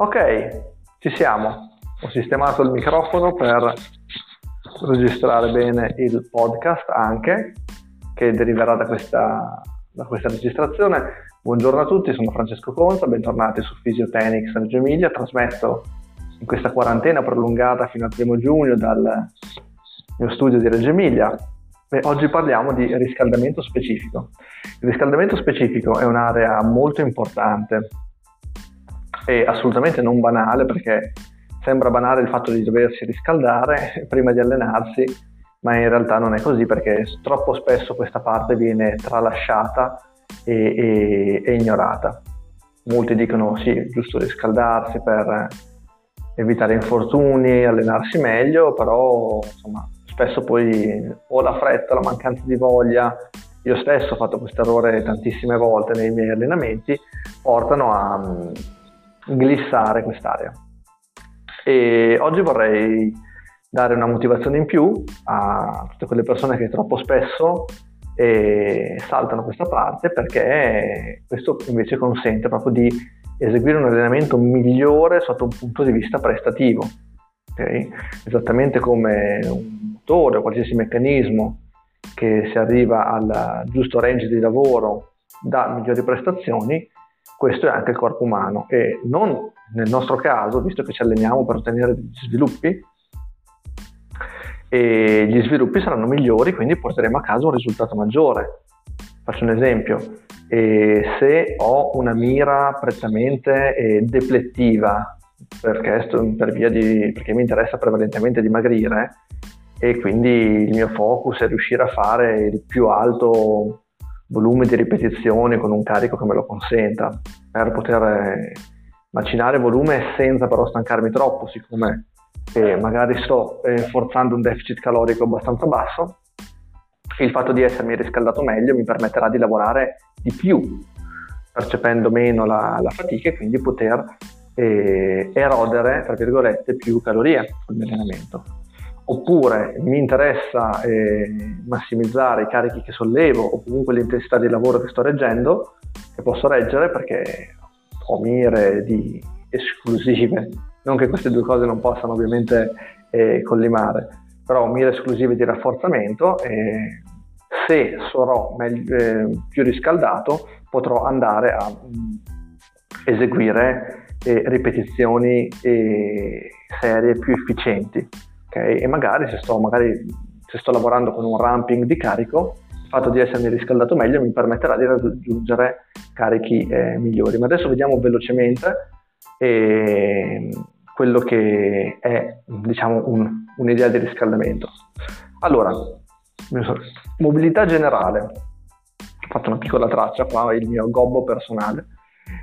Ok, ci siamo. Ho sistemato il microfono per registrare bene il podcast anche, che deriverà da questa, da questa registrazione. Buongiorno a tutti, sono Francesco Conza, bentornati su Physiotechnics Reggio Emilia. Trasmetto in questa quarantena prolungata fino al primo giugno dal mio studio di Reggio Emilia. E oggi parliamo di riscaldamento specifico. Il riscaldamento specifico è un'area molto importante e assolutamente non banale perché sembra banale il fatto di doversi riscaldare prima di allenarsi, ma in realtà non è così perché troppo spesso questa parte viene tralasciata e, e, e ignorata. Molti dicono sì, è giusto riscaldarsi per evitare infortuni, allenarsi meglio, però insomma, spesso poi o la fretta, la mancanza di voglia, io stesso ho fatto questo errore tantissime volte nei miei allenamenti, portano a glissare quest'area. E oggi vorrei dare una motivazione in più a tutte quelle persone che troppo spesso eh, saltano questa parte perché questo invece consente proprio di eseguire un allenamento migliore sotto un punto di vista prestativo. Okay? Esattamente come un motore o qualsiasi meccanismo che si arriva al giusto range di lavoro dà migliori prestazioni, questo è anche il corpo umano e non nel nostro caso, visto che ci alleniamo per ottenere degli sviluppi, e gli sviluppi saranno migliori, quindi porteremo a casa un risultato maggiore. Faccio un esempio, e se ho una mira prettamente deplettiva, perché, per di, perché mi interessa prevalentemente dimagrire, e quindi il mio focus è riuscire a fare il più alto volume di ripetizioni con un carico che me lo consenta per poter eh, macinare volume senza però stancarmi troppo siccome eh, magari sto eh, forzando un deficit calorico abbastanza basso il fatto di essermi riscaldato meglio mi permetterà di lavorare di più percependo meno la, la fatica e quindi poter eh, erodere tra virgolette più calorie sul mio allenamento oppure mi interessa eh, massimizzare i carichi che sollevo o comunque l'intensità di lavoro che sto reggendo, che posso reggere perché ho mire di esclusive, non che queste due cose non possano ovviamente eh, collimare, però ho mire esclusive di rafforzamento e se sarò meglio, eh, più riscaldato potrò andare a mh, mm, eseguire eh, ripetizioni serie più efficienti okay? e magari se, sto, magari se sto lavorando con un ramping di carico, il fatto di essermi riscaldato meglio mi permetterà di raggiungere carichi eh, migliori. Ma adesso vediamo velocemente eh, quello che è diciamo, un, un'idea di riscaldamento. Allora, mobilità generale, ho fatto una piccola traccia qua, il mio gobbo personale.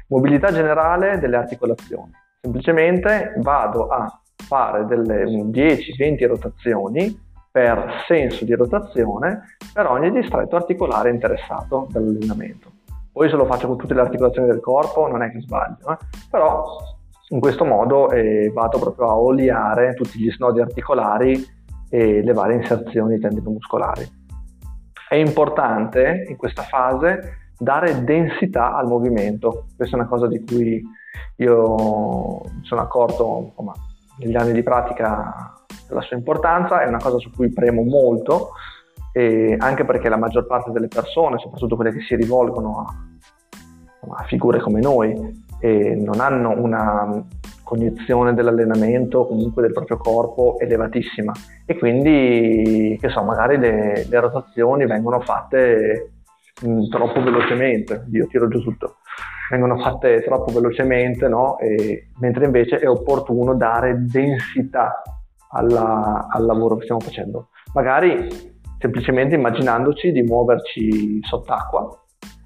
Mobilità generale delle articolazioni. Semplicemente vado a fare delle 10-20 rotazioni per senso di rotazione per ogni distretto articolare interessato dall'allenamento. Poi se lo faccio con tutte le articolazioni del corpo non è che sbaglio, eh? però in questo modo eh, vado proprio a oliare tutti gli snodi articolari e le varie inserzioni tendinomuscolari. È importante in questa fase dare densità al movimento, questa è una cosa di cui io mi sono accorto insomma, negli anni di pratica della sua importanza, è una cosa su cui premo molto, anche perché la maggior parte delle persone, soprattutto quelle che si rivolgono a, a figure come noi, non hanno una cognizione dell'allenamento comunque del proprio corpo elevatissima. E quindi che so, magari le, le rotazioni vengono fatte mh, mm, troppo velocemente, io tiro giù tutto vengono fatte troppo velocemente, no? e, mentre invece è opportuno dare densità alla, al lavoro che stiamo facendo. Magari semplicemente immaginandoci di muoverci sott'acqua,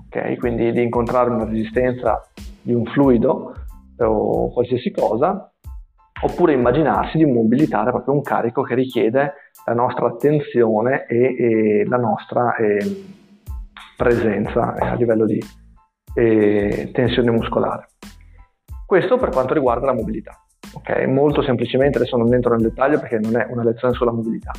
okay? quindi di incontrare una resistenza di un fluido o qualsiasi cosa, oppure immaginarsi di mobilitare proprio un carico che richiede la nostra attenzione e, e la nostra eh, presenza a livello di, e tensione muscolare. Questo per quanto riguarda la mobilità. Okay? Molto semplicemente, adesso non entro nel dettaglio perché non è una lezione sulla mobilità.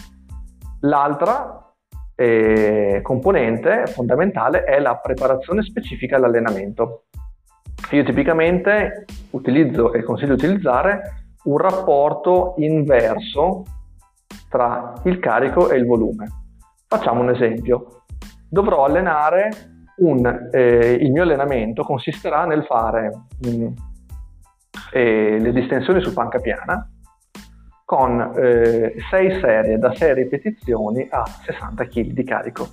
L'altra eh, componente fondamentale è la preparazione specifica all'allenamento. Io tipicamente utilizzo e consiglio di utilizzare un rapporto inverso tra il carico e il volume. Facciamo un esempio. Dovrò allenare un, eh, il mio allenamento consisterà nel fare mh, mm, eh, le distensioni su panca piana con 6 eh, serie da 6 ripetizioni a 60 kg di carico.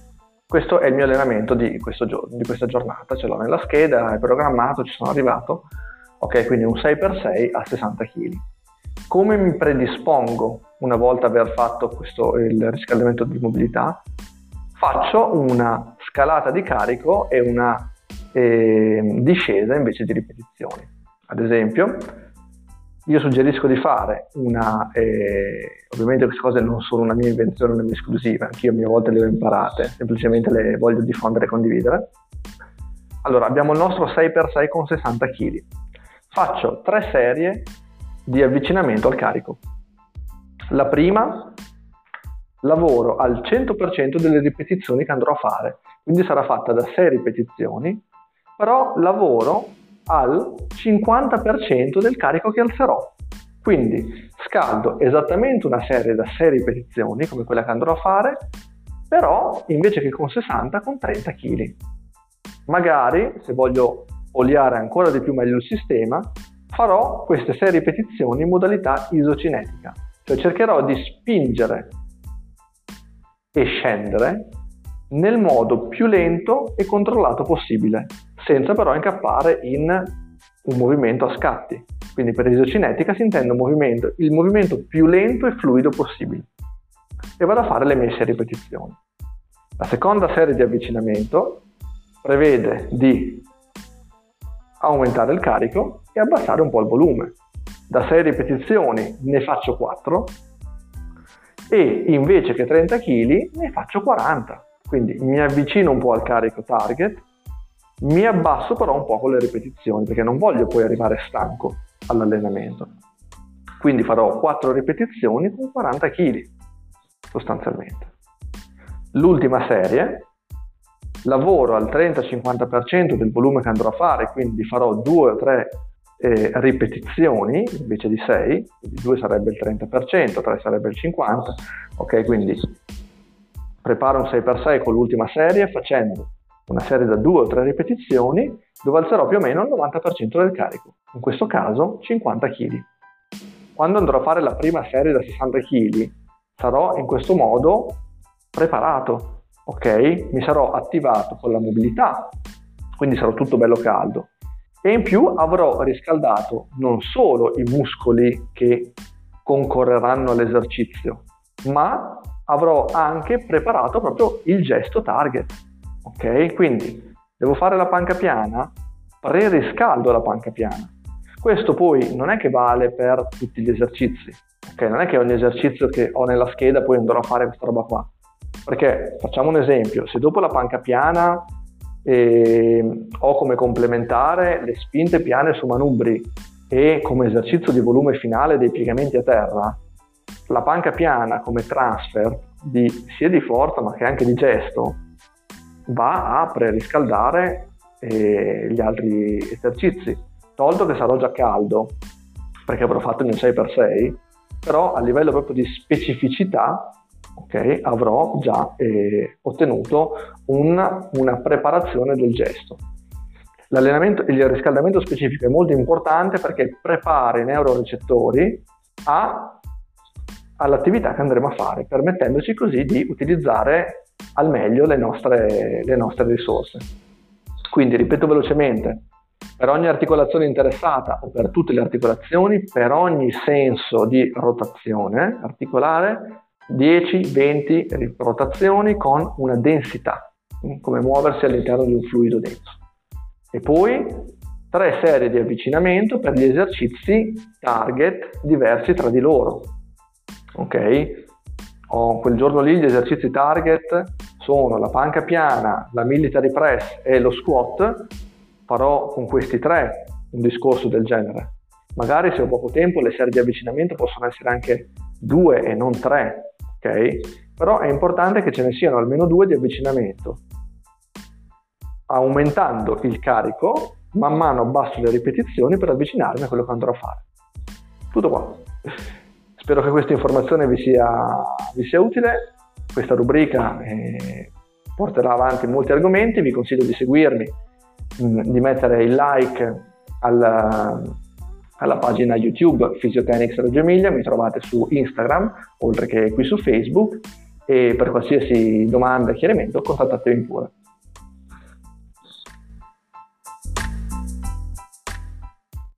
Questo è il mio allenamento di, giorno, di questa giornata, ce l'ho nella scheda, è programmato, ci sono arrivato. Ok, quindi un 6x6 a 60 kg. Come mi predispongo una volta aver fatto questo, il riscaldamento di mobilità? Faccio una scalata di carico e una eh, discesa invece di ripetizioni. Ad esempio, io suggerisco di fare una, eh, ovviamente queste cose non sono una mia invenzione, una mia esclusiva, anch'io a mia volta le ho imparate, semplicemente le voglio diffondere e condividere. Allora, abbiamo il nostro 6x6 con 60 kg. Faccio tre serie di avvicinamento al carico. La prima, lavoro al 100% delle ripetizioni che andrò a fare, quindi sarà fatta da 6 ripetizioni, però lavoro al 50% del carico che alzerò. Quindi scaldo esattamente una serie da 6 ripetizioni, come quella che andrò a fare, però invece che con 60 con 30 kg. Magari, se voglio oliare ancora di più meglio il sistema, farò queste 6 ripetizioni in modalità isocinetica, cioè cercherò di spingere e scendere nel modo più lento e controllato possibile, senza però incappare in un movimento a scatti. Quindi per isocinetica si intende movimento, il movimento più lento e fluido possibile. E vado a fare le mie 6 ripetizioni. La seconda serie di avvicinamento prevede di aumentare il carico e abbassare un po' il volume. Da 6 ripetizioni ne faccio 4 e invece che 30 kg ne faccio 40. Quindi mi avvicino un po' al carico target mi abbasso però un po' con le ripetizioni perché non voglio poi arrivare stanco all'allenamento. Quindi farò 4 ripetizioni con 40 kg sostanzialmente. L'ultima serie lavoro al 30-50% del volume che andrò a fare, quindi farò 2 o 3 eh, ripetizioni invece di 6, quindi 2 sarebbe il 30%, 3 sarebbe il 50%, ok? Quindi preparo un 6x6 con l'ultima serie facendo una serie da due o tre ripetizioni dove alzerò più o meno il 90% del carico, in questo caso 50 kg. Quando andrò a fare la prima serie da 60 kg sarò in questo modo preparato, ok? Mi sarò attivato con la mobilità, quindi sarò tutto bello caldo e in più avrò riscaldato non solo i muscoli che concorreranno all'esercizio, ma avrò anche preparato proprio il gesto target Ok? Quindi devo fare la panca piana, pre-riscaldo la panca piana. Questo poi non è che vale per tutti gli esercizi, ok? Non è che ogni esercizio che ho nella scheda poi andrò a fare questa roba qua. Perché facciamo un esempio, se dopo la panca piana eh, ho come complementare le spinte piane su manubri e come esercizio di volume finale dei piegamenti a terra, la panca piana come transfer di, sia di forza ma che anche di gesto va a preriscaldare eh, gli altri esercizi. Tolto che sarò già caldo, perché avrò fatto il mio 6x6, però a livello proprio di specificità okay, avrò già eh, ottenuto una, una preparazione del gesto. L'allenamento, il riscaldamento specifico è molto importante perché prepara i neurorecettori a, all'attività che andremo a fare, permettendoci così di utilizzare al meglio le nostre, le nostre risorse. Quindi, ripeto velocemente, per ogni articolazione interessata o per tutte le articolazioni, per ogni senso di rotazione articolare, 10-20 rotazioni con una densità, come muoversi all'interno di un fluido denso. E poi tre serie di avvicinamento per gli esercizi target diversi tra di loro. Ok? Ho quel giorno lì gli esercizi target sono la panca piana, la military press e lo squat. Farò con questi tre un discorso del genere. Magari se ho poco tempo le serie di avvicinamento possono essere anche due e non tre, ok? Però è importante che ce ne siano almeno due di avvicinamento, aumentando il carico man mano abbasso le ripetizioni per avvicinarmi a quello che andrò a fare. Tutto qua. Spero che questa informazione vi sia, vi sia utile. Questa rubrica eh, porterà avanti molti argomenti. Vi consiglio di seguirmi, mh, mm, di mettere il like alla, alla pagina YouTube Physiotechnics Reggio Emilia. Mi trovate su Instagram, oltre che qui su Facebook. E per qualsiasi domanda e chiarimento contattatemi pure.